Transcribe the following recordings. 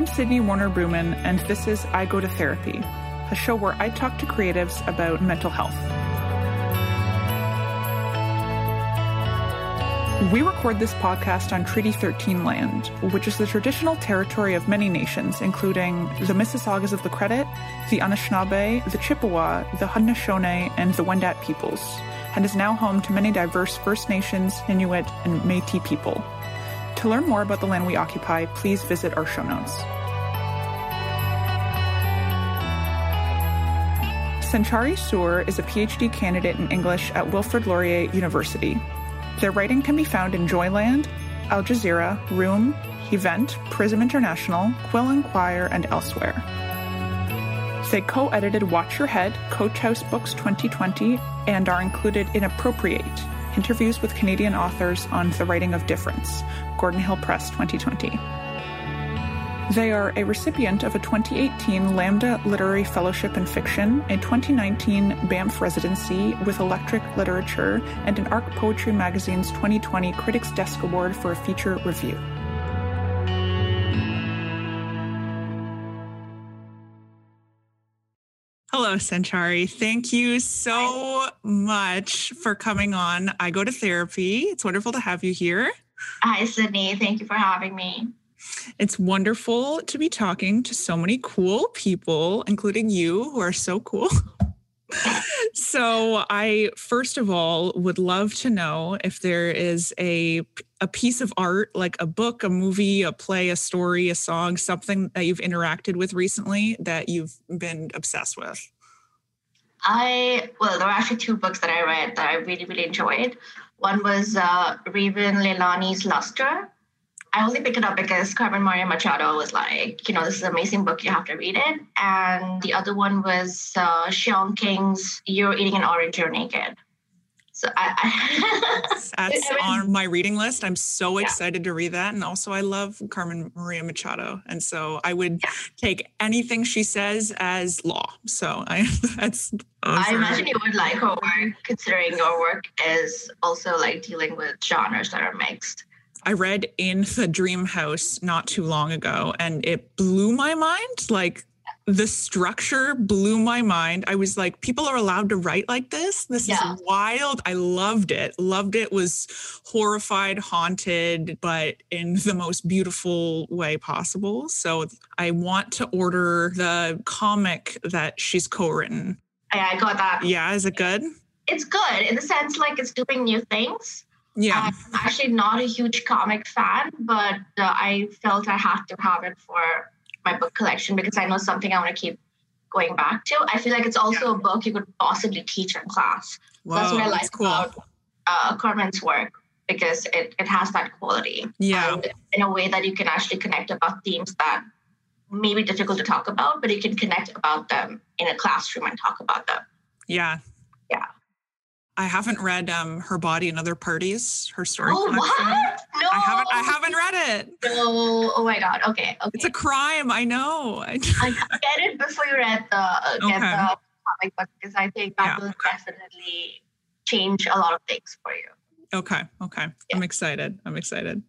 I'm Sydney Warner Brooman, and this is I Go to Therapy, a show where I talk to creatives about mental health. We record this podcast on Treaty 13 land, which is the traditional territory of many nations, including the Mississaugas of the Credit, the Anishinaabe, the Chippewa, the Haudenosaunee, and the Wendat peoples, and is now home to many diverse First Nations, Inuit, and Metis people. To learn more about the land we occupy, please visit our show notes. Sanchari Sur is a PhD candidate in English at Wilfrid Laurier University. Their writing can be found in Joyland, Al Jazeera, Room, Event, Prism International, Quill and Quire, and elsewhere. They co edited Watch Your Head, Coach House Books 2020, and are included in Appropriate Interviews with Canadian Authors on the Writing of Difference, Gordon Hill Press 2020. They are a recipient of a 2018 Lambda Literary Fellowship in Fiction, a 2019 Banff residency with Electric Literature, and an Arc Poetry Magazine's 2020 Critics' Desk Award for a feature review. Hello, Sanchari. Thank you so much for coming on. I go to therapy. It's wonderful to have you here. Hi, Sydney. Thank you for having me. It's wonderful to be talking to so many cool people, including you, who are so cool. so I first of all would love to know if there is a a piece of art like a book, a movie, a play, a story, a song, something that you've interacted with recently that you've been obsessed with. I well, there were actually two books that I read that I really really enjoyed. One was uh, Raven Leilani's Luster, I only picked it up because Carmen Maria Machado was like, you know, this is an amazing book, you have to read it. And the other one was uh, Sheung-King's You're Eating an Orange, You're Naked. So I, I that's on my reading list. I'm so yeah. excited to read that. And also I love Carmen Maria Machado. And so I would yeah. take anything she says as law. So I that's I imagine you would like her work considering your work is also like dealing with genres that are mixed. I read in the dream house not too long ago and it blew my mind. Like the structure blew my mind. I was like, people are allowed to write like this. This yeah. is wild. I loved it. Loved it. Was horrified, haunted, but in the most beautiful way possible. So I want to order the comic that she's co-written. I got that. Yeah, is it good? It's good in the sense like it's doing new things. Yeah. I'm actually not a huge comic fan, but uh, I felt I had to have it for my book collection because I know something I want to keep going back to. I feel like it's also yeah. a book you could possibly teach in class. Wow, that's what I like cool. about uh, Carmen's work because it, it has that quality. Yeah. And in a way that you can actually connect about themes that may be difficult to talk about, but you can connect about them in a classroom and talk about them. Yeah. Yeah. I haven't read um, her body and other parties. Her story. Oh collection. what? No, I haven't. I haven't read it. No. Oh my god. Okay. Okay. It's a crime. I know. I get it before you read the uh, get okay. the comic book because I think that yeah. will definitely change a lot of things for you. Okay. Okay. Yeah. I'm excited. I'm excited.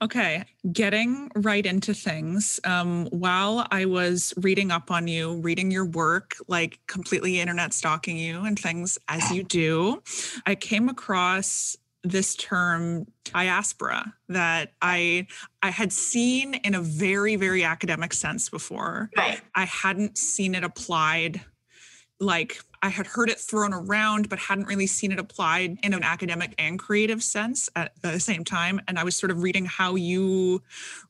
Okay. Getting right into things. Um, while I was reading up on you, reading your work, like completely internet stalking you and things as you do, I came across this term diaspora that I I had seen in a very very academic sense before. Right. I hadn't seen it applied like I had heard it thrown around, but hadn't really seen it applied in an academic and creative sense at the same time. And I was sort of reading how you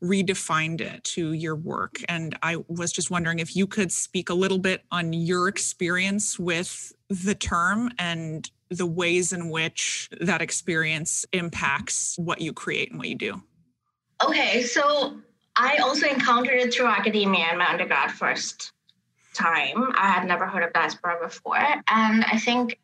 redefined it to your work. And I was just wondering if you could speak a little bit on your experience with the term and the ways in which that experience impacts what you create and what you do. Okay, so I also encountered it through academia in my undergrad first time. I had never heard of diaspora before. And I think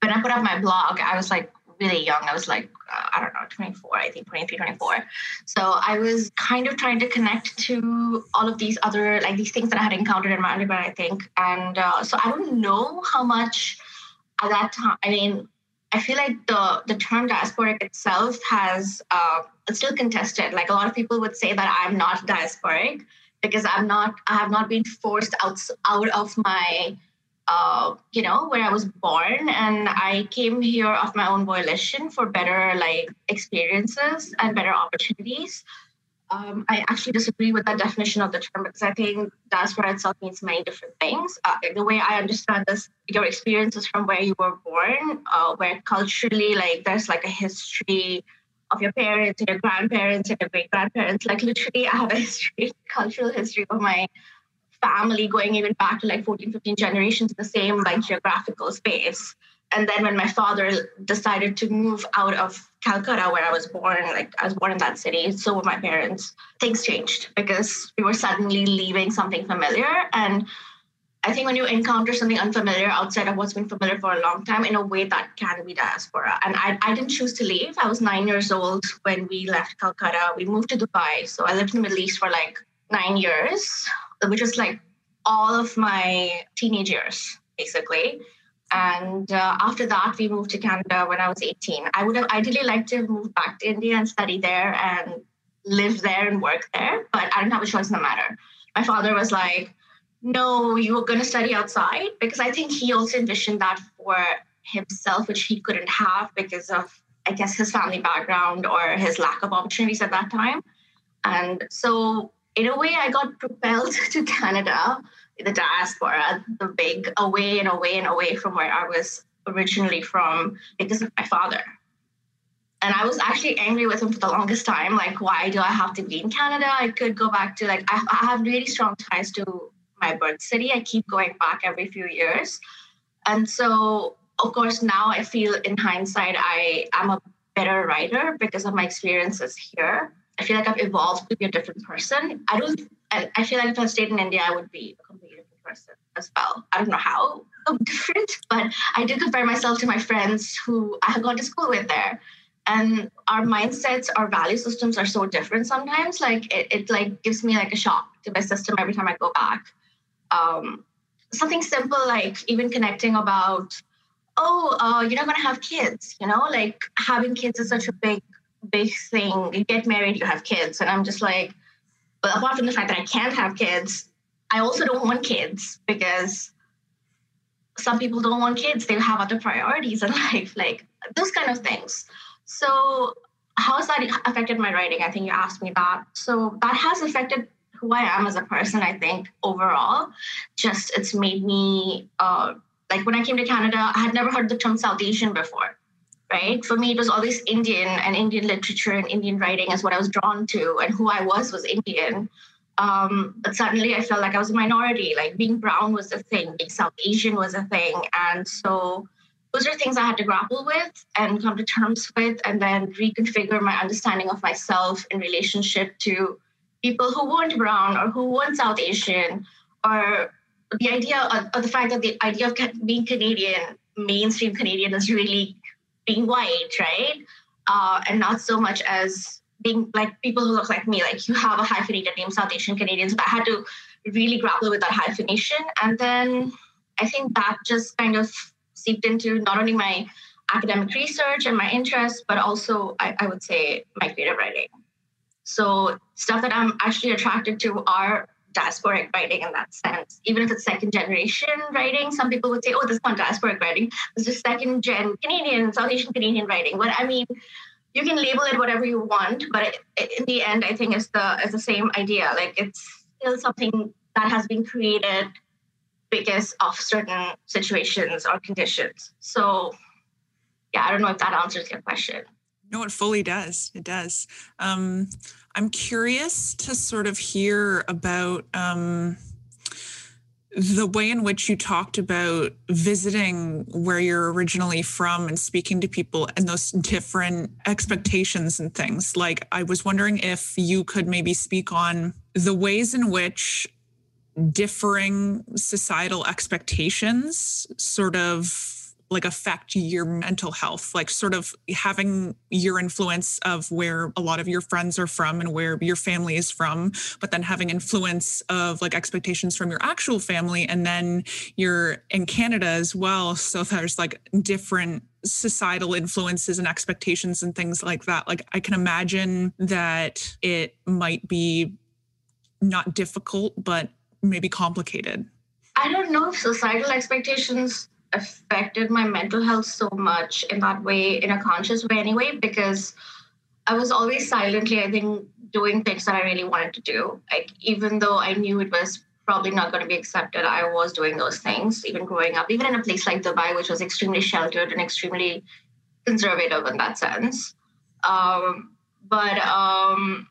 when I put up my blog, I was like really young. I was like, uh, I don't know, 24, I think 23, 24. So I was kind of trying to connect to all of these other, like these things that I had encountered in my undergrad, I think. And uh, so I don't know how much at that time, I mean, I feel like the the term diasporic itself has uh, it's still contested. Like a lot of people would say that I'm not diasporic because I'm not I have not been forced out out of my uh, you know where I was born and I came here of my own volition for better like experiences and better opportunities. Um, I actually disagree with that definition of the term because I think diaspora itself means many different things. Uh, the way I understand this, your experiences from where you were born, uh, where culturally, like there's like a history of your parents and your grandparents and your great grandparents. Like literally, I have a history, cultural history of my family going even back to like 14, 15 generations in the same like geographical space and then when my father decided to move out of Calcutta, where I was born, like I was born in that city, so were my parents. Things changed because we were suddenly leaving something familiar. And I think when you encounter something unfamiliar outside of what's been familiar for a long time, in a way that can be diaspora. And I, I didn't choose to leave. I was nine years old when we left Calcutta. We moved to Dubai. So I lived in the Middle East for like nine years, which was like all of my teenage years, basically. And uh, after that, we moved to Canada when I was 18. I would have ideally liked to moved back to India and study there and live there and work there, but I didn't have a choice in the matter. My father was like, no, you were going to study outside because I think he also envisioned that for himself, which he couldn't have because of, I guess, his family background or his lack of opportunities at that time. And so, in a way, I got propelled to Canada the diaspora, the big away and away and away from where I was originally from because of my father. And I was actually angry with him for the longest time. Like, why do I have to be in Canada? I could go back to, like, I, I have really strong ties to my birth city. I keep going back every few years. And so, of course, now I feel in hindsight, I am a better writer because of my experiences here. I feel like I've evolved to be a different person. I don't, I, I feel like if I stayed in India, I would be a completely different person as well. I don't know how different, but I did compare myself to my friends who I have gone to school with there. And our mindsets, our value systems are so different sometimes. Like it, it like gives me like a shock to my system every time I go back. Um, something simple like even connecting about, oh, uh, you're not gonna have kids, you know, like having kids is such a big, big thing. You get married, you have kids. And I'm just like, but apart from the fact that I can't have kids, I also don't want kids because some people don't want kids. They have other priorities in life, like those kind of things. So, how has that affected my writing? I think you asked me that. So, that has affected who I am as a person, I think, overall. Just it's made me, uh, like when I came to Canada, I had never heard the term South Asian before right? For me, it was always Indian and Indian literature and Indian writing is what I was drawn to, and who I was was Indian. Um, but suddenly I felt like I was a minority. Like being brown was a thing, being South Asian was a thing. And so those are things I had to grapple with and come to terms with, and then reconfigure my understanding of myself in relationship to people who weren't brown or who weren't South Asian, or the idea of, of the fact that the idea of being Canadian, mainstream Canadian, is really being white, right? Uh, and not so much as being like people who look like me, like you have a hyphenated name, South Asian Canadians, but I had to really grapple with that hyphenation. And then I think that just kind of seeped into not only my academic research and my interests, but also I, I would say my creative writing. So stuff that I'm actually attracted to are diasporic writing in that sense. Even if it's second generation writing, some people would say, oh, this is not diasporic writing. It's just second gen Canadian, South Asian Canadian writing. But I mean, you can label it whatever you want, but it, in the end, I think it's the it's the same idea. Like it's still something that has been created because of certain situations or conditions. So, yeah, I don't know if that answers your question. No, it fully does. It does. Um, I'm curious to sort of hear about. Um, the way in which you talked about visiting where you're originally from and speaking to people and those different expectations and things. Like, I was wondering if you could maybe speak on the ways in which differing societal expectations sort of like affect your mental health like sort of having your influence of where a lot of your friends are from and where your family is from but then having influence of like expectations from your actual family and then you're in Canada as well. So there's like different societal influences and expectations and things like that. Like I can imagine that it might be not difficult but maybe complicated. I don't know if societal expectations affected my mental health so much in that way, in a conscious way anyway, because I was always silently, I think, doing things that I really wanted to do. Like, even though I knew it was probably not going to be accepted, I was doing those things, even growing up, even in a place like Dubai, which was extremely sheltered and extremely conservative in that sense. Um, but um,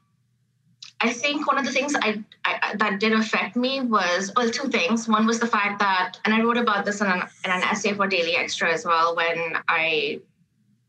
I think one of the things I, I, that did affect me was well two things. One was the fact that, and I wrote about this in an, in an essay for Daily Xtra as well. When I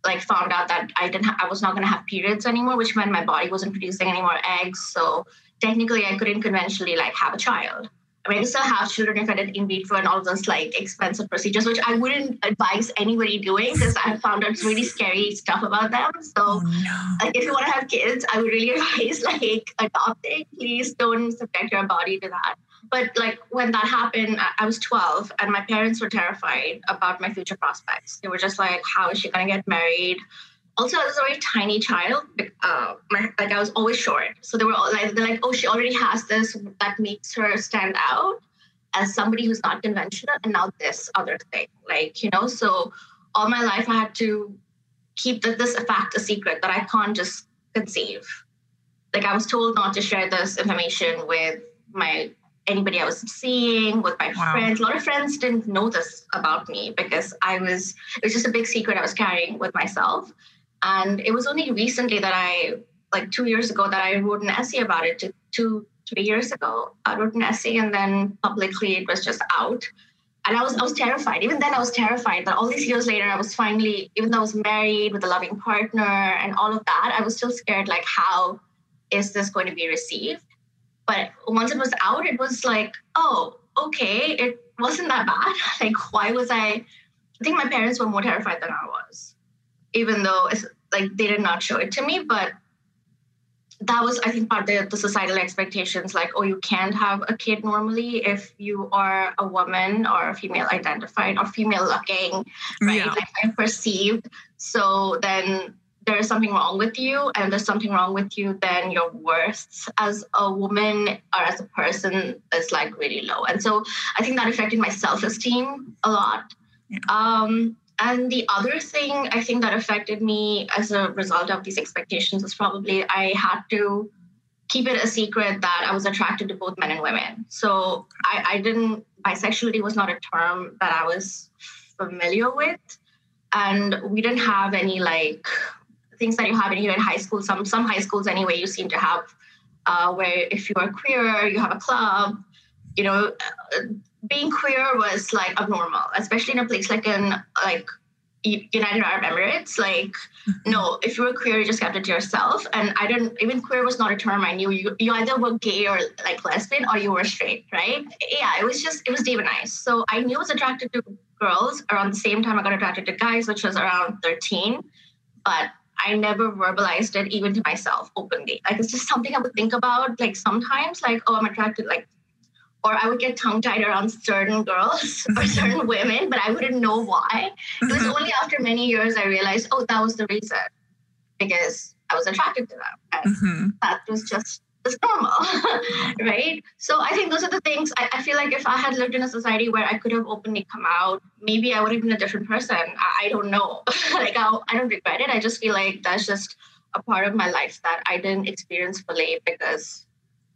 like found out that I didn't, ha- I was not going to have periods anymore, which meant my body wasn't producing any more eggs. So technically, I couldn't conventionally like have a child. I mean, I still have children if I did in vitro and all those like expensive procedures, which I wouldn't advise anybody doing because I found out really scary stuff about them. So, oh, no. like, if you want to have kids, I would really advise like adopting. Please don't subject your body to that. But like when that happened, I was 12 and my parents were terrified about my future prospects. They were just like, "How is she gonna get married?" Also I was a very tiny child. Uh, my, like I was always short, so they were all like, they're like, oh, she already has this that makes her stand out as somebody who's not conventional, and now this other thing, like you know. So all my life I had to keep the, this fact a secret that I can't just conceive. Like I was told not to share this information with my anybody I was seeing, with my wow. friends. A lot of friends didn't know this about me because I was it was just a big secret I was carrying with myself. And it was only recently that I, like two years ago, that I wrote an essay about it. Two, three years ago, I wrote an essay, and then publicly it was just out. And I was, I was terrified. Even then, I was terrified. that all these years later, I was finally, even though I was married with a loving partner and all of that, I was still scared. Like, how is this going to be received? But once it was out, it was like, oh, okay, it wasn't that bad. Like, why was I? I think my parents were more terrified than I was even though it's like they did not show it to me but that was i think part of the, the societal expectations like oh you can't have a kid normally if you are a woman or a female identified or female looking right yeah. like i'm perceived so then there's something wrong with you and there's something wrong with you then your worth as a woman or as a person is like really low and so i think that affected my self-esteem a lot yeah. um, and the other thing I think that affected me as a result of these expectations was probably I had to keep it a secret that I was attracted to both men and women. So I, I didn't, bisexuality was not a term that I was familiar with. And we didn't have any like things that you have in here in high school. Some some high schools anyway, you seem to have uh, where if you are queer, you have a club. You know, being queer was like abnormal, especially in a place like in like United Arab Emirates. Like, mm-hmm. no, if you were queer, you just kept it to yourself. And I didn't even queer was not a term I knew. You you either were gay or like lesbian, or you were straight, right? Yeah, it was just it was demonized. So I knew I was attracted to girls around the same time I got attracted to guys, which was around thirteen. But I never verbalized it even to myself openly. Like it's just something I would think about like sometimes, like, oh, I'm attracted like or I would get tongue tied around certain girls or mm-hmm. certain women, but I wouldn't know why. It was mm-hmm. only after many years I realized, oh, that was the reason because I was attracted to them. And mm-hmm. that was just was normal, right? So I think those are the things I, I, feel like if I had lived in a society where I could have openly come out, maybe I would have been a different person. I, I don't know. like I, I don't regret it. I just feel like that's just a part of my life that I didn't experience fully because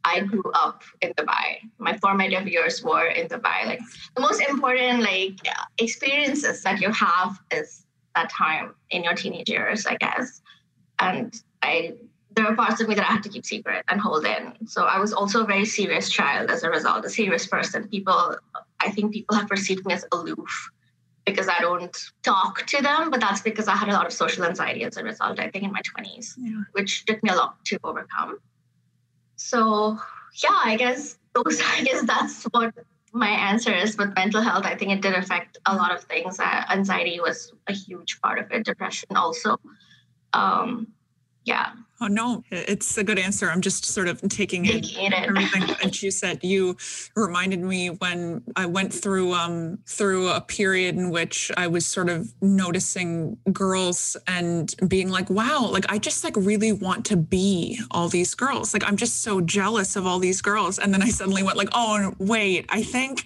I grew up in Dubai. My formative years were in Dubai. Like the most important like experiences that you have is that time in your teenage years, I guess. And I there are parts of me that I had to keep secret and hold in. So I was also a very serious child as a result, a serious person. People I think people have perceived me as aloof because I don't talk to them, but that's because I had a lot of social anxiety as a result, I think in my 20s, yeah. which took me a lot to overcome. So yeah, I guess those I guess that's what my answer is with mental health. I think it did affect a lot of things. Uh, anxiety was a huge part of it. Depression also. Um, yeah. Oh no, it's a good answer. I'm just sort of taking in everything that you said. You reminded me when I went through um, through a period in which I was sort of noticing girls and being like, "Wow, like I just like really want to be all these girls. Like I'm just so jealous of all these girls." And then I suddenly went like, "Oh wait, I think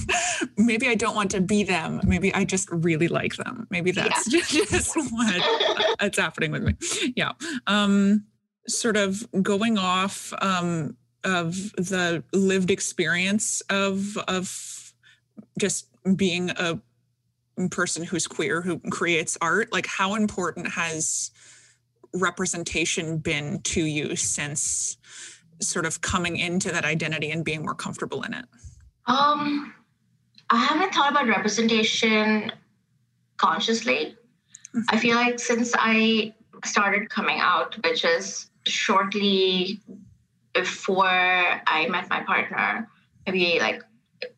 maybe I don't want to be them. Maybe I just really like them. Maybe that's yeah. just what that's happening with me." Yeah. Um, sort of going off um, of the lived experience of of just being a person who's queer who creates art like how important has representation been to you since sort of coming into that identity and being more comfortable in it um i haven't thought about representation consciously mm-hmm. i feel like since i started coming out which is shortly before I met my partner, maybe like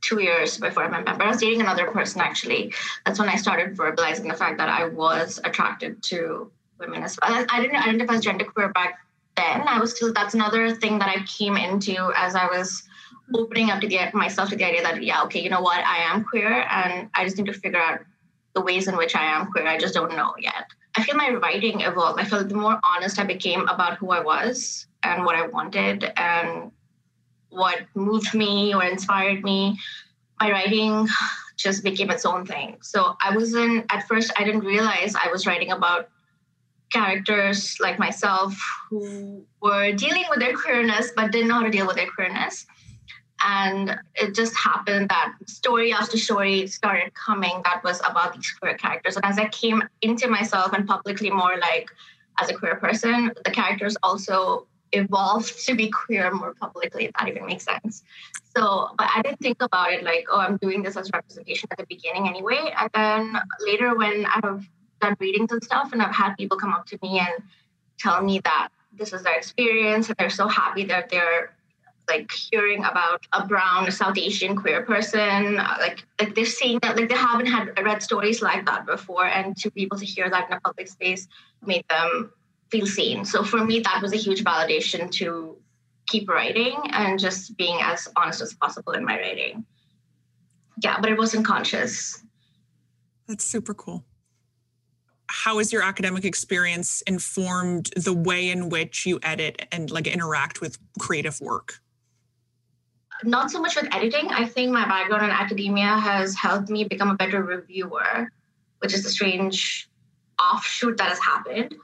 two years before I met my I was dating another person actually. That's when I started verbalizing the fact that I was attracted to women as well. I didn't identify as genderqueer back then. I was still that's another thing that I came into as I was opening up to the myself to the idea that yeah, okay, you know what, I am queer and I just need to figure out the ways in which I am queer. I just don't know yet. I feel my writing evolved. I felt the more honest I became about who I was and what I wanted and what moved me or inspired me, my writing just became its own thing. So I wasn't, at first, I didn't realize I was writing about characters like myself who were dealing with their queerness but didn't know how to deal with their queerness and it just happened that story after story started coming that was about these queer characters. And as i came into myself and publicly more like as a queer person the characters also evolved to be queer more publicly if that even makes sense. So but i didn't think about it like oh i'm doing this as representation at the beginning anyway. And then later when i've done readings and stuff and i've had people come up to me and tell me that this is their experience and they're so happy that they're like hearing about a brown South Asian queer person, uh, like like they're seeing that like they haven't had read stories like that before, and to be able to hear that in a public space made them feel seen. So for me, that was a huge validation to keep writing and just being as honest as possible in my writing. Yeah, but it wasn't conscious. That's super cool. How has your academic experience informed the way in which you edit and like interact with creative work? Not so much with editing. I think my background in academia has helped me become a better reviewer, which is a strange offshoot that has happened.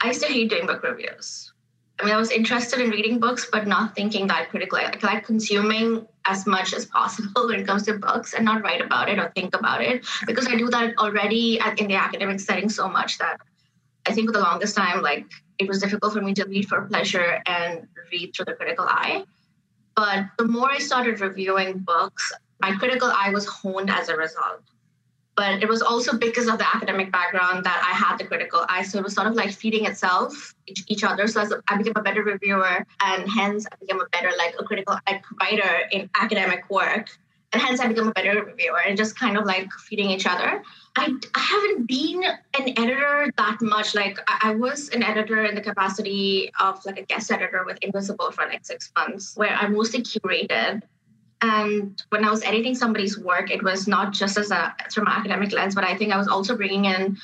I used to hate doing book reviews. I mean, I was interested in reading books, but not thinking that critically. I like consuming as much as possible when it comes to books and not write about it or think about it because I do that already in the academic setting so much that I think for the longest time, like it was difficult for me to read for pleasure and read through the critical eye. But the more I started reviewing books, my critical eye was honed as a result. But it was also because of the academic background that I had the critical eye. So it was sort of like feeding itself, each, each other. So I became a better reviewer, and hence I became a better, like a critical like, writer in academic work and hence I become a better reviewer and just kind of like feeding each other. I, I haven't been an editor that much. Like I, I, was an editor in the capacity of like a guest editor with Invisible for like six months, where I mostly curated. And when I was editing somebody's work, it was not just as a from an academic lens, but I think I was also bringing in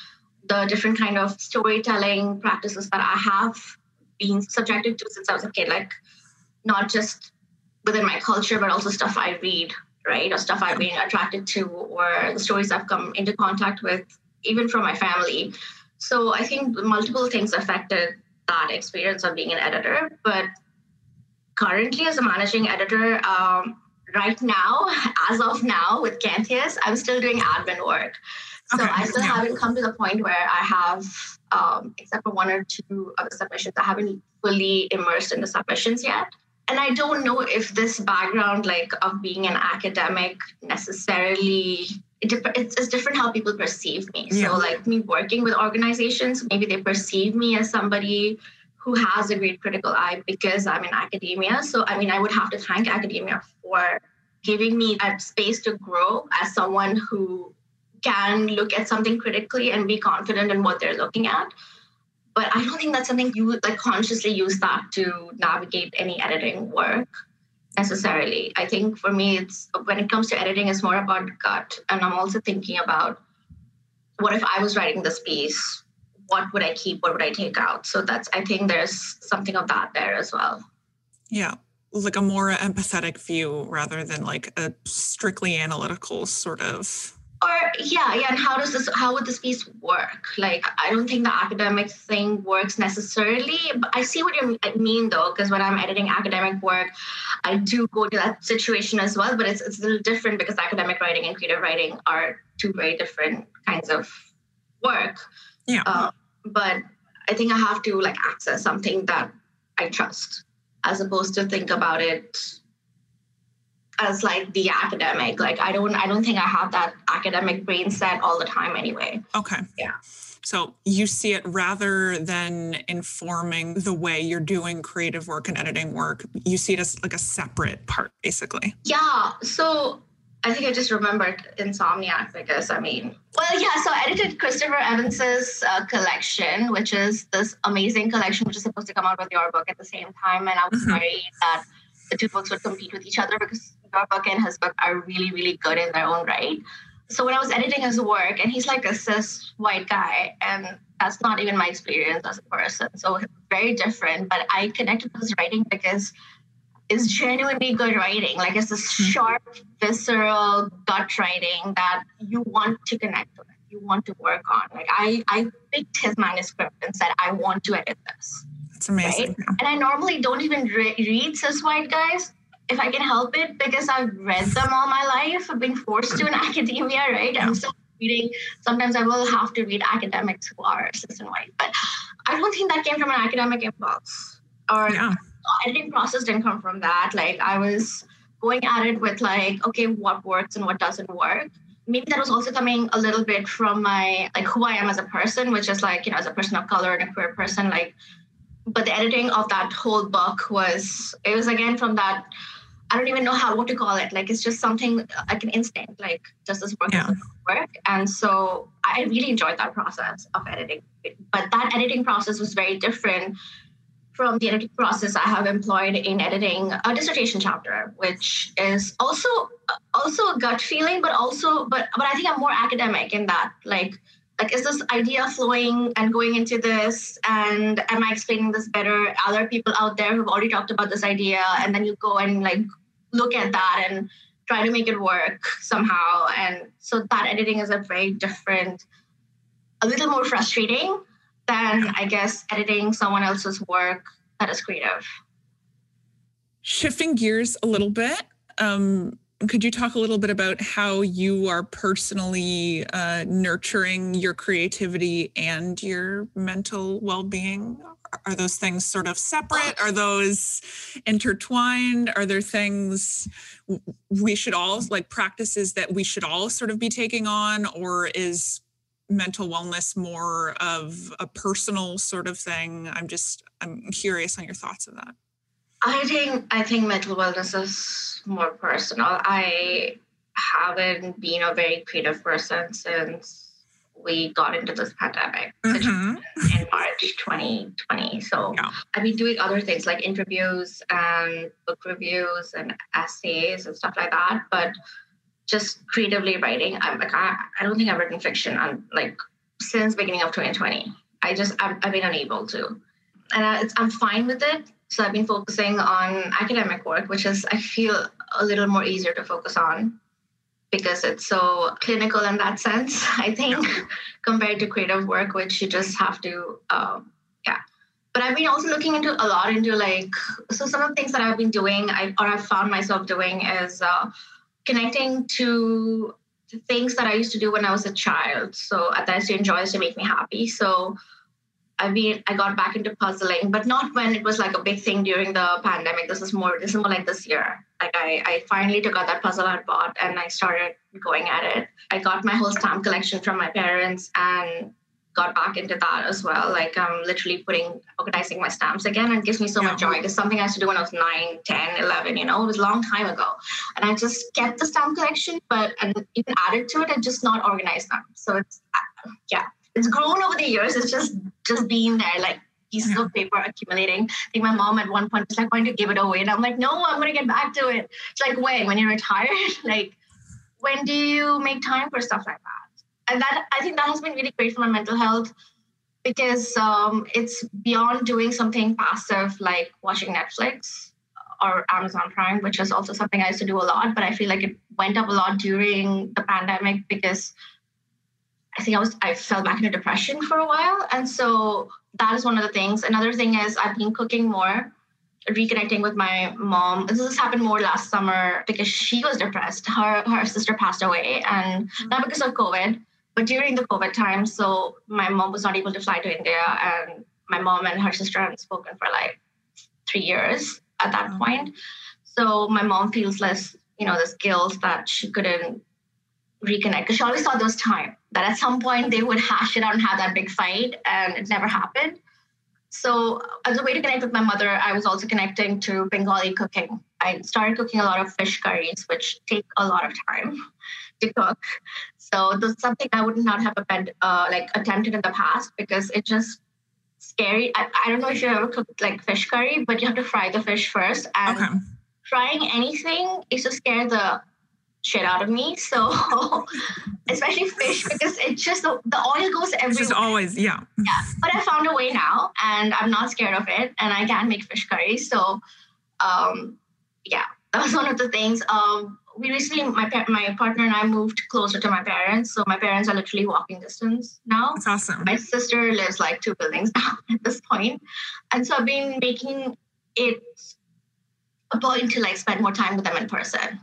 the different kind of storytelling practices that I have been subjected to since I was a kid, like not just within my culture, but also stuff I read right? Or stuff I've been attracted to, or the stories I've come into contact with, even from my family. So I think multiple things affected that experience of being an editor. But currently, as a managing editor, um, right now, as of now, with Canthius, I'm still doing admin work. So okay. I still yeah. haven't come to the point where I have, um, except for one or two of the submissions, I haven't fully immersed in the submissions yet and I don't know if this background, like of being an academic, necessarily it, it's, it's different how people perceive me. Yeah. So, like me working with organizations, maybe they perceive me as somebody who has a great critical eye because I'm in academia. So, I mean, I would have to thank academia for giving me a space to grow as someone who can look at something critically and be confident in what they're looking at. But I don't think that's something you would like consciously use that to navigate any editing work necessarily. I think for me, it's when it comes to editing, it's more about gut. And I'm also thinking about what if I was writing this piece? What would I keep? What would I take out? So that's, I think there's something of that there as well. Yeah. Like a more empathetic view rather than like a strictly analytical sort of or yeah yeah and how does this how would this piece work? Like i don't think the academic thing works necessarily but i see what you mean though because when i'm editing academic work i do go to that situation as well but it's, it's a little different because academic writing and creative writing are two very different kinds of work. Yeah. Uh, but i think i have to like access something that i trust as opposed to think about it as like the academic. Like I don't I don't think I have that academic brain set all the time anyway. Okay. Yeah. So you see it rather than informing the way you're doing creative work and editing work, you see it as like a separate part, basically. Yeah. So I think I just remembered Insomniac because I mean, well, yeah. So I edited Christopher Evans's uh, collection, which is this amazing collection, which is supposed to come out with your book at the same time, and I was mm-hmm. worried that the two books would compete with each other because your book and his book are really, really good in their own right. So when I was editing his work, and he's like a cis white guy, and that's not even my experience as a person. So very different. But I connected with his writing because it's genuinely good writing. Like it's this hmm. sharp, visceral gut writing that you want to connect with, you want to work on. Like I, I picked his manuscript and said, I want to edit this. It's amazing. Right? And I normally don't even re- read cis white guys if I can help it because I've read them all my life. I've been forced to in academia, right? I'm still reading. Sometimes I will have to read academics who are and white, but I don't think that came from an academic impulse or yeah. editing process didn't come from that. Like I was going at it with like, okay, what works and what doesn't work. Maybe that was also coming a little bit from my like who I am as a person, which is like, you know, as a person of color and a queer person, like but the editing of that whole book was it was again from that I don't even know how what to call it. Like it's just something like an instinct. Like does this work? Yeah. work? And so I really enjoyed that process of editing. But that editing process was very different from the editing process I have employed in editing a dissertation chapter, which is also also a gut feeling, but also but but I think I'm more academic in that. Like like is this idea flowing and going into this and am i explaining this better other people out there who've already talked about this idea and then you go and like look at that and try to make it work somehow. And so that editing is a very different, a little more frustrating than I guess editing someone else's work that is creative. Shifting gears a little bit, um, could you talk a little bit about how you are personally uh, nurturing your creativity and your mental well-being? Are those things sort of separate? Are those intertwined? Are there things we should all like practices that we should all sort of be taking on? Or is mental wellness more of a personal sort of thing? I'm just i'm curious on your thoughts of that i think i think mental wellness is more personal i haven't been a very creative person since we got into this pandemic mm-hmm. in March 2020. So yeah. I've been doing other things like interviews and book reviews and essays and stuff like that. But just creatively writing, I'm like I, I don't think I've written fiction on like since beginning of 2020. I just I've, I've been unable to, and I, I'm fine with it. So I've been focusing on academic work, which is I feel a little more easier to focus on because it's so clinical in that sense, I think, compared to creative work, which you just have to, um, yeah. But I've been also looking into a lot into like, so some of the things that I've been doing, I, or I've found myself doing is uh, connecting to things that I used to do when I was a child. So that I used to enjoy, used to make me happy. So I mean, I got back into puzzling, but not when it was like a big thing during the pandemic. This is more, this is more like this year. Like I, I finally took out that puzzle I bought and I started going at it. I got my whole stamp collection from my parents and got back into that as well. Like I'm literally putting organizing my stamps again and it gives me so yeah. much joy. It's something I used to do when I was 9, 10, 11, you know, it was a long time ago. And I just kept the stamp collection, but and even added to it and just not organized them. So it's yeah, it's grown over the years. It's just just being there, like pieces of paper accumulating. I think my mom at one point was like going to give it away. And I'm like, no, I'm gonna get back to it. It's like when? When you're retired? like when do you make time for stuff like that? and that I think that has been really great for my mental health because um, it's beyond doing something passive like watching Netflix or Amazon Prime, which is also something I used to do a lot. But I feel like it went up a lot during the pandemic because I think I was I fell back into depression for a while, and so that is one of the things. Another thing is I've been cooking more reconnecting with my mom. This has happened more last summer because she was depressed. Her her sister passed away, and not because of COVID, but during the COVID time, so my mom was not able to fly to India, and my mom and her sister hadn't spoken for like three years at that point. So my mom feels less, you know, this guilt that she couldn't reconnect because she always thought there was time that at some point they would hash it out and have that big fight, and it never happened. So as a way to connect with my mother, I was also connecting to Bengali cooking. I started cooking a lot of fish curries, which take a lot of time to cook. So this is something I would not have uh, like attempted in the past because it's just scary. I, I don't know if you ever cooked like fish curry, but you have to fry the fish first. And okay. frying anything is to scare the shit out of me. So especially fish because it's just the, the oil goes everywhere. It's just always, yeah. Yeah. But I found a way now and I'm not scared of it and I can make fish curry. So um yeah, that was one of the things. Um we recently my my partner and I moved closer to my parents, so my parents are literally walking distance now. That's awesome. My sister lives like two buildings down at this point, and so I've been making it a point to like spend more time with them in person.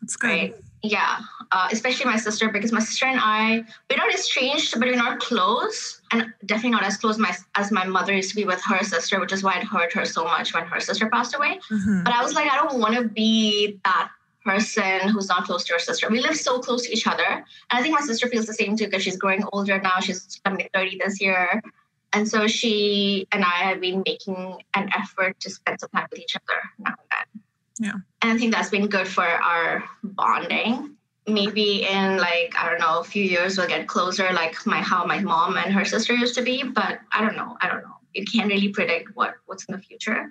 That's great. Right? Yeah, uh, especially my sister because my sister and I we're not estranged, but we're not close, and definitely not as close my, as my mother used to be with her sister, which is why it hurt her so much when her sister passed away. Mm-hmm. But I was like, I don't want to be that person who's not close to her sister. We live so close to each other. And I think my sister feels the same too because she's growing older now. She's coming 30 this year. And so she and I have been making an effort to spend some time with each other now and then. Yeah. And I think that's been good for our bonding. Maybe in like, I don't know, a few years we'll get closer, like my how my mom and her sister used to be. But I don't know. I don't know. You can't really predict what what's in the future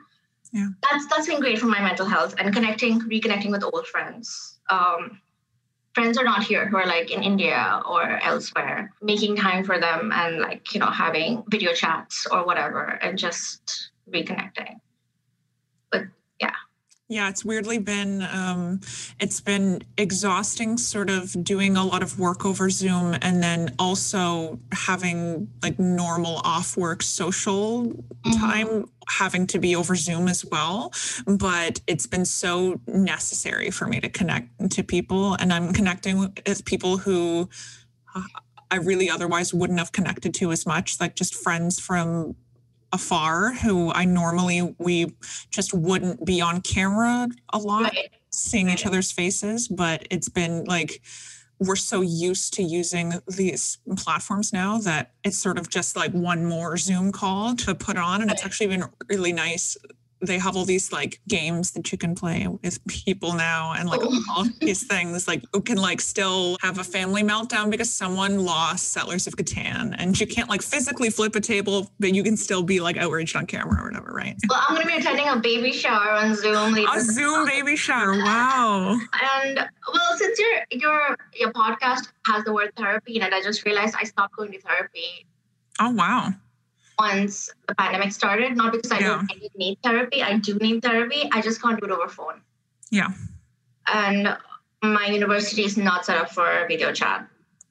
yeah that's that's been great for my mental health and connecting reconnecting with old friends um, friends are not here who are like in india or elsewhere making time for them and like you know having video chats or whatever and just reconnecting yeah, it's weirdly been um, it's been exhausting, sort of doing a lot of work over Zoom, and then also having like normal off work social mm-hmm. time having to be over Zoom as well. But it's been so necessary for me to connect to people, and I'm connecting with people who. I really otherwise wouldn't have connected to as much, like just friends from afar who I normally we just wouldn't be on camera a lot right. seeing right. each other's faces but it's been like we're so used to using these platforms now that it's sort of just like one more zoom call to put on and right. it's actually been really nice they have all these like games that you can play with people now and like oh. all these things like you can like still have a family meltdown because someone lost settlers of catan and you can't like physically flip a table but you can still be like outraged on camera or whatever right? Well i'm going to be attending a baby shower on zoom later. A zoom baby shower wow. And well since your your your podcast has the word therapy in it i just realized i stopped going to therapy. Oh wow once the pandemic started. Not because I yeah. don't need therapy. I do need therapy. I just can't do it over phone. Yeah. And my university is not set up for video chat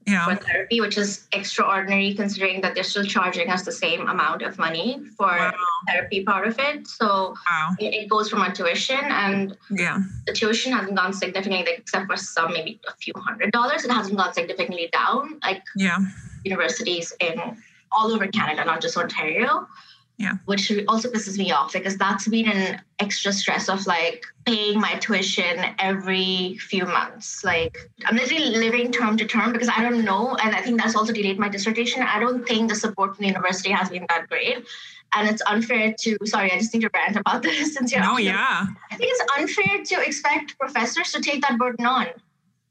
yeah. for therapy, which is extraordinary considering that they're still charging us the same amount of money for wow. therapy part of it. So wow. it, it, goes from our tuition and yeah. the tuition hasn't gone significantly, except for some maybe a few hundred dollars. It hasn't gone significantly down. Like yeah. universities in all over Canada, not just Ontario. Yeah. Which also pisses me off because that's been an extra stress of like paying my tuition every few months. Like I'm literally living term to term because I don't know. And I think that's also delayed my dissertation. I don't think the support from the university has been that great. And it's unfair to sorry, I just need to rant about this since you're Oh yeah. I think it's unfair to expect professors to take that burden on.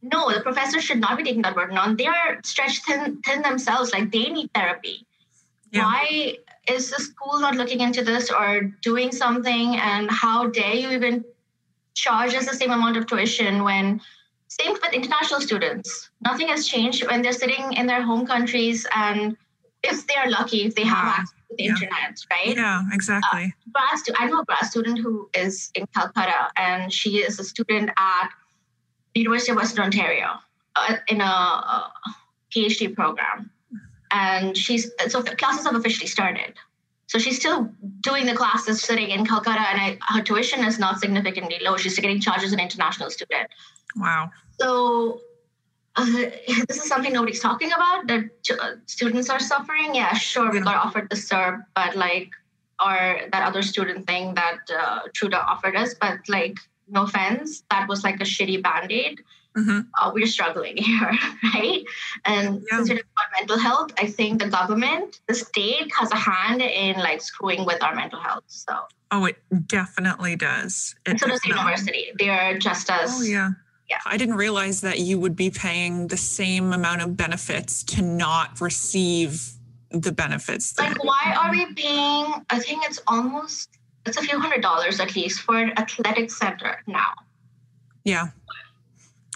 No, the professors should not be taking that burden on. They are stretched thin, thin themselves, like they need therapy. Yeah. Why is the school not looking into this or doing something? And how dare you even charge us the same amount of tuition when same with international students. Nothing has changed when they're sitting in their home countries and if they're lucky, if they have access to the Yeah. internet, right? Yeah, exactly. grad stu- I know a grad student who is in Calcutta, and she is a student at the University of Western Ontario uh, in a, uh PhD program. And she's so classes have officially started. So she's still doing the classes sitting in Calcutta, and I, her tuition is not significantly low. She's getting charged as an international student. wow. So uh, this is something nobody's talking about that uh, students are suffering. Yeah, sure, we got offered the CERB, but like, or that other student thing that uh, Trudeau offered us, but like, no offense, that was like a shitty band aid. Hmm Uh, we're struggling here, right? And Yeah. since we're about mental health, I think the government, the state has a hand in like screwing with our mental health. So, Oh, it definitely does. It and so does the university. They are just as Oh yeah. Yeah. I didn't realize that you would be paying the same amount of benefits to not receive the benefits. Like why are we paying i think it's almost it's a few hundred dollars at least for an athletic center now yeah.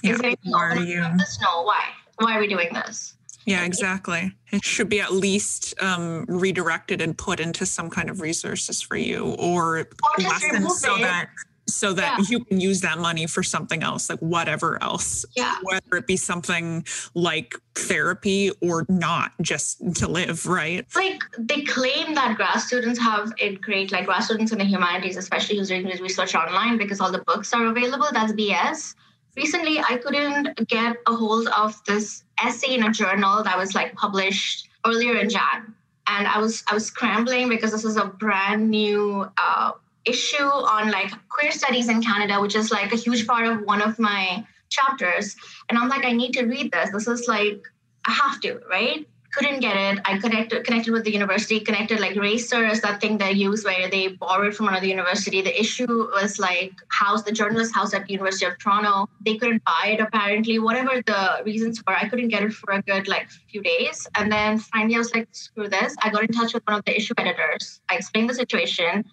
Yeah. is there anything Why are you? this no why why are we doing this Yeah, exactly. It should be at least um, redirected and put into some kind of resources for you or or lessons so that so that Yeah. you can use that money for something else, like whatever else. yeah Whether it be something like therapy or not, just to live, right? like they claim that grad students have it great like grad students in the humanities especially who's doing research online because all the books are available that's bs recently i couldn't get a hold of this essay in a journal that was like published earlier in jan. And i was i was scrambling because this is a brand new uh, issue on like queer studies in canada which is like a huge part of one of my chapters. And i'm like i need to read this. This is like i have to right couldn't get it. I connected connected with the university, connected like Racer is that thing they use where they borrowed from another university. The issue was like house, the journalist house at the University of Toronto. They couldn't buy it apparently, whatever the reasons were. I couldn't get it for a good like few days. And then finally I was like, screw this. I got in touch with one of the issue editors. I explained the situation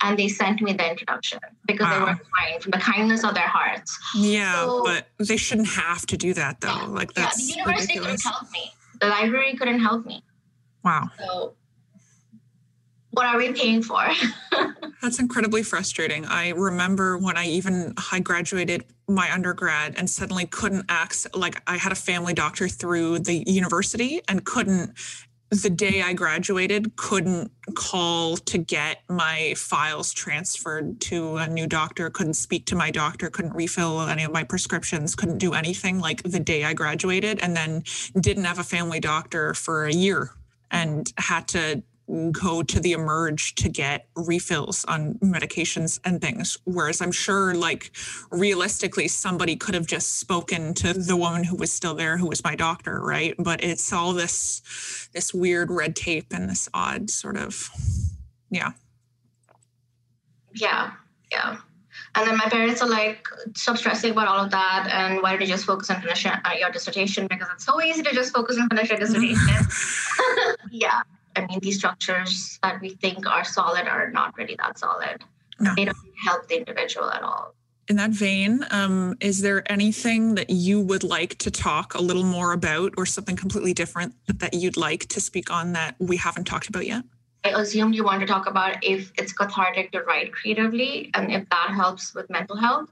and they sent me the introduction because they were kind from the kindness of their hearts. Yeah, So- but they shouldn't have to do that though. Yeah. Like yeah, that's the university ridiculous. couldn't help me. The library couldn't help me. Wow. So what are we paying for? That's incredibly frustrating. I remember when I even I graduated my undergrad and suddenly couldn't access like I had a family doctor through the university and couldn't the day I graduated couldn't call to get my files transferred to a new doctor, couldn't speak to my doctor, couldn't refill any of my prescriptions, couldn't do anything like the day I graduated and then didn't have a family doctor for a year and had to go to the emerge to get refills on medications and things whereas i'm sure like realistically somebody could have just spoken to the woman who was still there who was my doctor right but it's all this this weird red tape and this odd sort of yeah yeah, yeah. And then my parents are like, stop stressing about all of that. And why don't you just focus on finishing uh, your dissertation? Because it's so easy to just focus on finishing your dissertation. yeah. I mean, these structures that we think are solid are not really that solid. No. They don't help the individual at all. in that vein um, is there anything that you would like to talk a little more about or something completely different that you'd like to speak on that we haven't talked about yet I assumed you want to talk about if it's cathartic to write creatively and if that helps with mental health.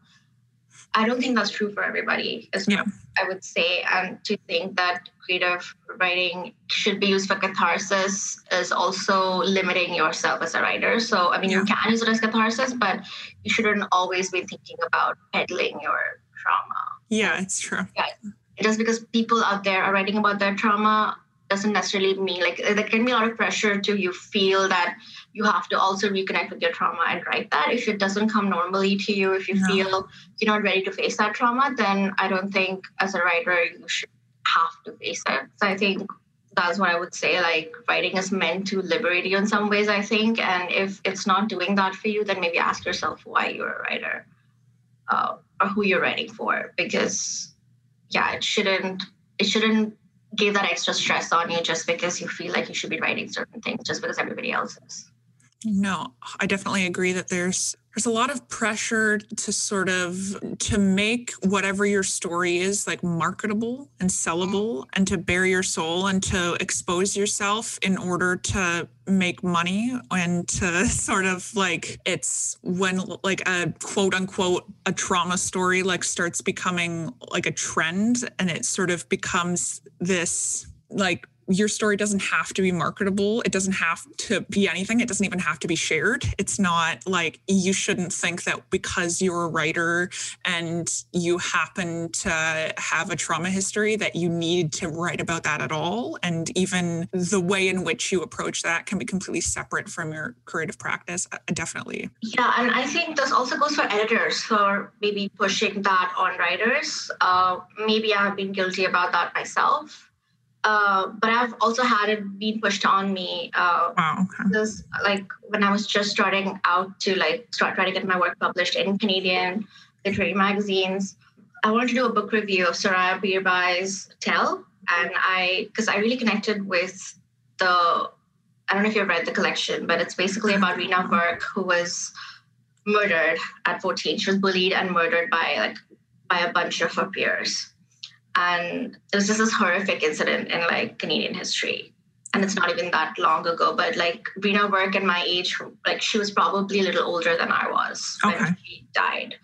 I don't think that's true for everybody. Is Yeah. I would say, and to think that creative writing should be used for catharsis is also limiting yourself as a writer. So, I mean, you can use it as catharsis, but you shouldn't always be thinking about peddling your trauma. yeah it's true Yeah. Just because people out there are writing about their trauma doesn't necessarily mean like there can be a lot of pressure to you feel that you have to also reconnect with your trauma and write that. If it doesn't come normally to you, if you no. feel you're not ready to face that trauma, then I don't think as a writer you should have to face it. So I think that's what I would say. Like writing is meant to liberate you in some ways, I think. And if it's not doing that for you, then maybe ask yourself why you're a writer uh, or who you're writing for. Because yeah, it shouldn't it shouldn't give that extra stress on you just because you feel like you should be writing certain things just because everybody else is. No, I definitely agree that there's there's a lot of pressure to sort of to make whatever your story is like marketable and mm-hmm. sellable and to bare your soul and to expose yourself in order to make money and to sort of like it's when like a quote unquote a trauma story like starts becoming like a trend and it sort of becomes this like your story doesn't have to be marketable. It doesn't have to be anything. It doesn't even have to be shared. It's not like you shouldn't think that because you're a writer and you happen to have a trauma history that you need to write about that at all. And even the way in which you approach that can be completely separate from your creative practice. Uh, definitely. Yeah. And I think this also goes for editors for maybe pushing that on writers. Uh, maybe I have been guilty about that myself uh, but I've also had it being pushed on me. Uh, wow. Okay. This, like when I was just starting out to like start trying to get my work published in Canadian literary magazines, I wanted to do a book review of Soraya Peerbaye's Tell, and I because I really connected with the. I don't know if you've read the collection, but it's basically about Reena Virk, who was murdered at 14. She was bullied and murdered by like by a bunch of her peers and it was just this horrific incident in like Canadian history. And it's not even that long ago, but like Reena Virk and my age, like she was probably a little older than I was okay. when she died.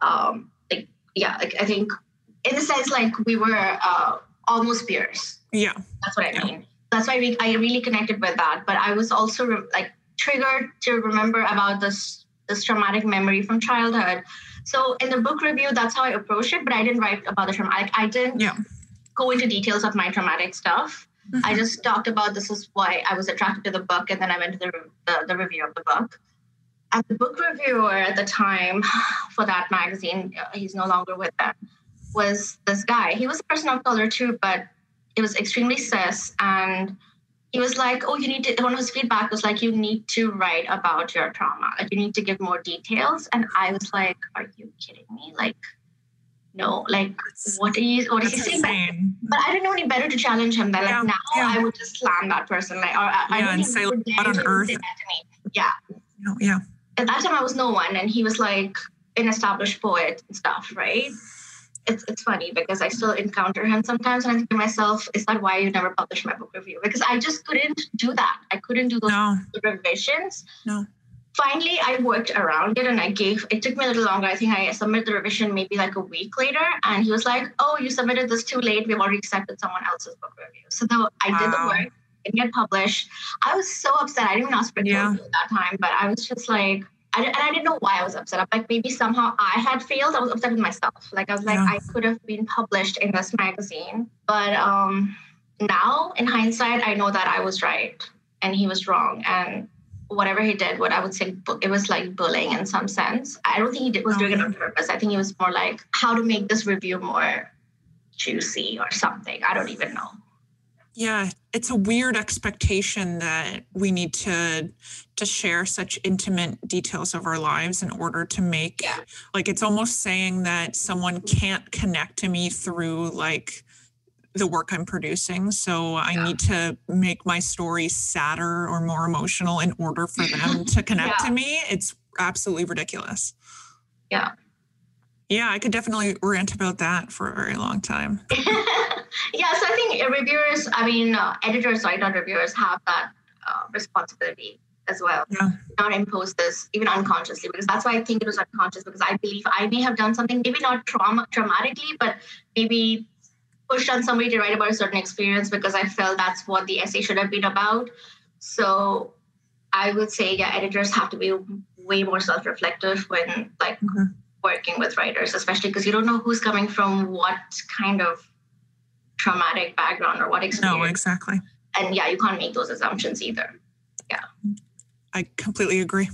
Um, like yeah, like I think in a sense, like we were uh, almost peers. Yeah, that's what I mean. That's why we, I really connected with that. But I was also re- like triggered to remember about this this traumatic memory from childhood so in the book review, that's how I approached it, but I didn't write about the trauma. I, I didn't yeah. go into details of my traumatic stuff. Mm-hmm. I just talked about this is why I was attracted to the book, and then I went to the, the, the review of the book. And the book reviewer at the time for that magazine, uh, he's no longer with them, was this guy. He was a person of color too, but it was extremely cis and he was like, "Oh, you need to." One of his feedback was like, "You need to write about your trauma. Like, you need to give more details." And I was like, "Are you kidding me? Like, no. Like, what are you? What is he saying?" But I didn't know any better to challenge him. That like now yeah. I would just slam that person. Like, or uh, I, yeah, I and say, "What on earth?" Yeah. No, yeah. At that time, I was no one, and he was like an established poet and stuff, right? It's it's funny because I still encounter him sometimes, and I think to myself, "Is that why you never published my book review?" Because I just couldn't do that. I couldn't do those no. revisions. No. Finally, I worked around it, and I gave. It took me a little longer. I think I submitted the revision maybe like a week later, and he was like, "Oh, you submitted this too late. We've already accepted someone else's book review." So though I wow. did the work, didn't get published. I was so upset. I didn't even ask for yeah. at that time, but I was just like I, and I didn't know why I was upset. I'm like, maybe somehow I had failed. I was upset with myself. Like, I was like, yeah. I could have been published in this magazine. But um, now, in hindsight, I know that I was right and he was wrong. And whatever he did, what I would say, it was like bullying in some sense. I don't think he did, was doing it on purpose. I think he was more like how to make this review more juicy or something. I don't even know. Yeah, it's a weird expectation that we need to to share such intimate details of our lives in order to make yeah. like it's almost saying that someone can't connect to me through like the work I'm producing. So I need to make my story sadder or more emotional in order for them to connect yeah. to me. It's absolutely ridiculous. Yeah. Yeah, I could definitely rant about that for a very long time. yeah, so I think reviewers, I mean, uh, editors, sorry, not reviewers, have that uh, responsibility as well. Yeah. Not impose this even unconsciously, because that's why I think it was unconscious. Because I believe I may have done something, maybe not trauma traumatically, but maybe pushed on somebody to write about a certain experience because I felt that's what the essay should have been about. So I would say, yeah, editors have to be way more self-reflective when like mm-hmm. working with writers, especially because you don't know who's coming from what kind of traumatic background or what experience. No, exactly. And yeah, you can't make those assumptions either. Yeah. I completely agree.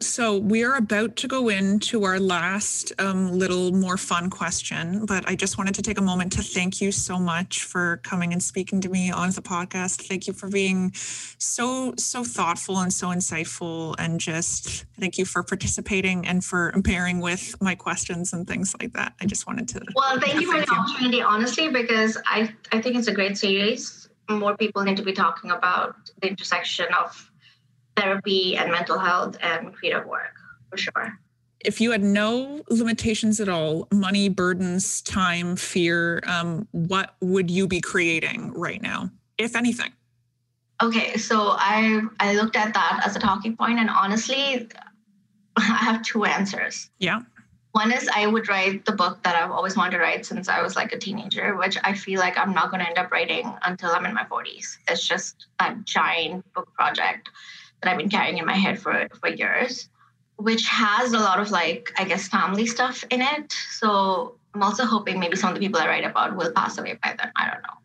So we are about to go into our last um, little more fun question, but I just wanted to take a moment to thank you so much for coming and speaking to me on the podcast. Thank you for being so so thoughtful and so insightful, and just thank you for participating and for bearing with my questions and things like that. I just wanted to. Well, thank you for the opportunity, honestly, because I I think it's a great series. More people need to be talking about the intersection of therapy and mental health and creative work for sure. If you had no limitations at all, money, burdens, time, fear, um, what would you be creating right now, if anything? Okay, so I I looked at that as a talking point, and honestly, I have two answers. Yeah. One is I would write the book that I've always wanted to write since I was like a teenager, which I feel like I'm not going to end up writing until I'm in my 40s. It's just a giant book project that I've been carrying in my head for for years, which has a lot of like I guess family stuff in it. So I'm also hoping maybe some of the people I write about will pass away by then. I don't know.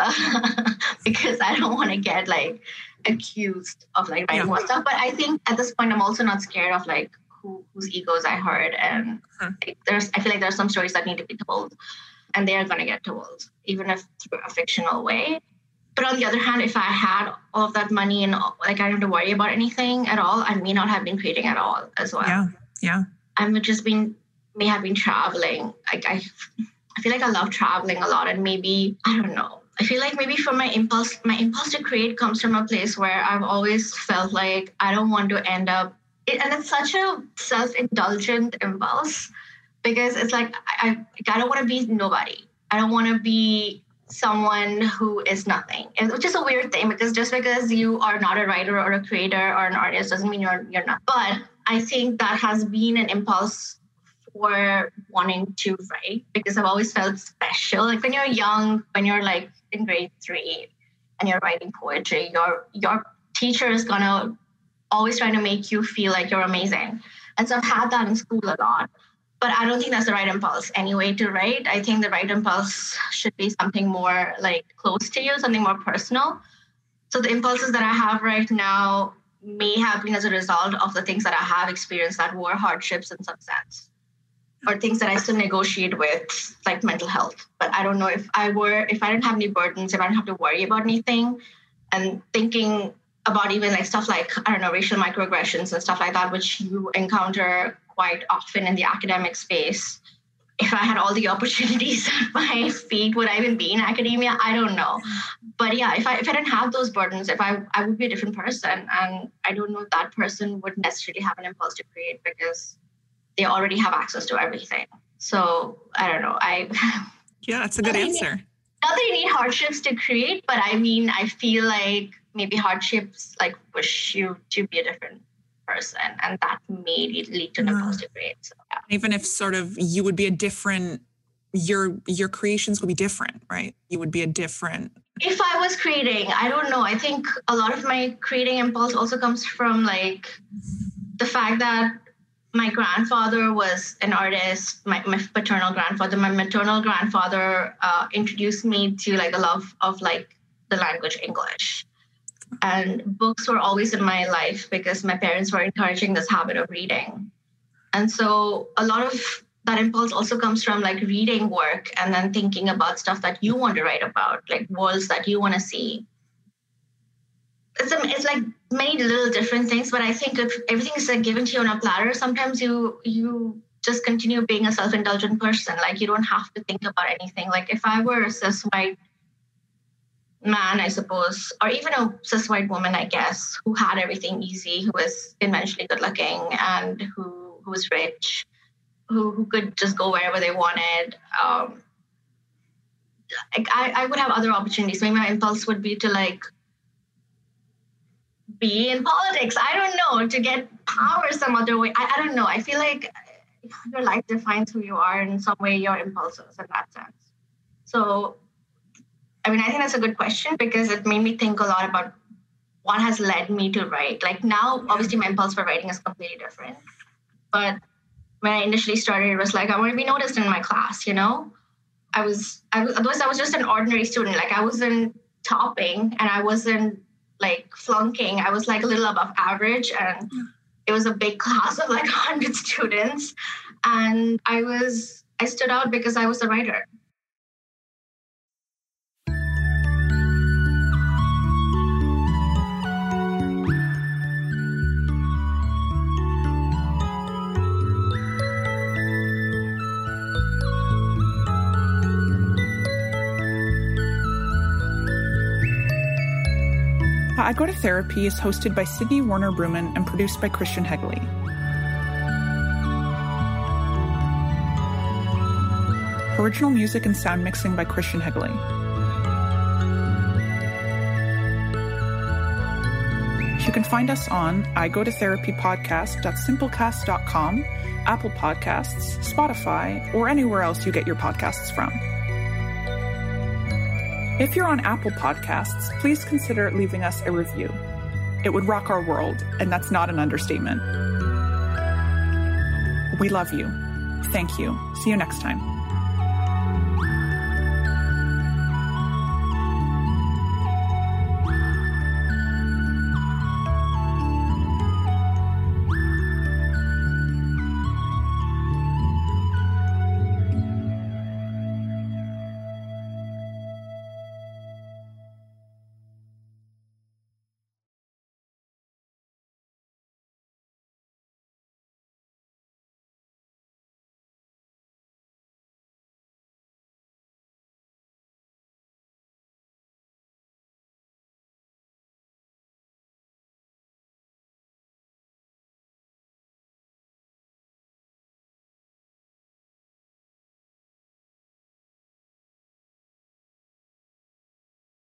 because I don't want to get like accused of like writing yeah. more stuff. But I think at this point I'm also not scared of like who, whose egos I hurt. And hmm. like, there's I feel like there's some stories that need to be told and they are gonna get told, even if through a fictional way. But on the other hand, if I had all of that money and like I don't have to worry about anything at all, I may not have been creating at all as well. Yeah, yeah. I'm just been may have been traveling. Like I, I feel like I love traveling a lot, and maybe I don't know. I feel like maybe for my impulse, my impulse to create comes from a place where I've always felt like I don't want to end up, it, and it's such a self-indulgent impulse because it's like I, I, I don't want to be nobody. I don't want to be someone who is nothing. Which is a weird thing because just because you are not a writer or a creator or an artist doesn't mean you're you're not. But i think that has been an impulse for wanting to write because i've always felt special. Like when you're young when you're like in grade three and you're writing poetry your your teacher is gonna always trying to make you feel like you're amazing. And so i've had that in school a lot but I don't think that's the right impulse anyway to write. I think the right impulse should be something more like close to you, something more personal. So the impulses that I have right now may have been as a result of the things that I have experienced that were hardships in some sense, or things that I still negotiate with, like mental health. But I don't know if I were, if I didn't have any burdens, if I didn't have to worry about anything, and thinking about even like stuff like I don't know racial microaggressions and stuff like that, which you encounter quite often in the academic space. If I had all the opportunities at my feet, would I even be in academia? I don't know. But yeah, if I if I didn't have those burdens, if I I would be a different person. And I don't know if that person would necessarily have an impulse to create because they already have access to everything. So I don't know. I Yeah, that's a good answer. not that you need hardships to create, but I mean I feel like maybe hardships like push you to be a different person and that may lead to yeah. positive grade so, yeah. even if sort of you would be a different your your creations would be different right you would be a different if i was creating i don't know i think a lot of my creating impulse also comes from like the fact that my grandfather was an artist my, my paternal grandfather my maternal grandfather uh, introduced me to like a love of like the language english and books were always in my life because my parents were encouraging this habit of reading. And so a lot of that impulse also comes from like reading work and then thinking about stuff that you want to write about, like worlds that you want to see. It's, a, it's like many little different things, but I think if everything is like given to you on a platter, sometimes you you just continue being a self-indulgent person. Like you don't have to think about anything. Like if I were a cis white man, I suppose, or even a cis white woman, I guess, who had everything easy, who was conventionally good looking and who who was rich, who who could just go wherever they wanted. Um, I, I would have other opportunities. Maybe my impulse would be to like be in politics. I don't know, to get power some other way. I, I don't know. I feel like your life defines who you are in some way, your impulses in that sense. So I mean, I think that's a good question because it made me think a lot about what has led me to write. Like now, obviously, my impulse for writing is completely different. But when I initially started, it was like I want to be noticed in my class. You know, I was I was otherwise I was just an ordinary student. Like I wasn't topping, and I wasn't like flunking. I was like a little above average, and hmm. it was a big class of like 100 students. And I was, I stood out because I was a writer. I Go to Therapy is hosted by Sydney Warner Brooman and produced by Christian Hegley. Original music and sound mixing by Christian Hegley. You can find us on I Go to Therapy podcast.simplecast.com, Apple Podcasts, Spotify, or anywhere else you get your podcasts from. If you're on Apple Podcasts, please consider leaving us a review. It would rock our world, and that's not an understatement. We love you. Thank you. See you next time.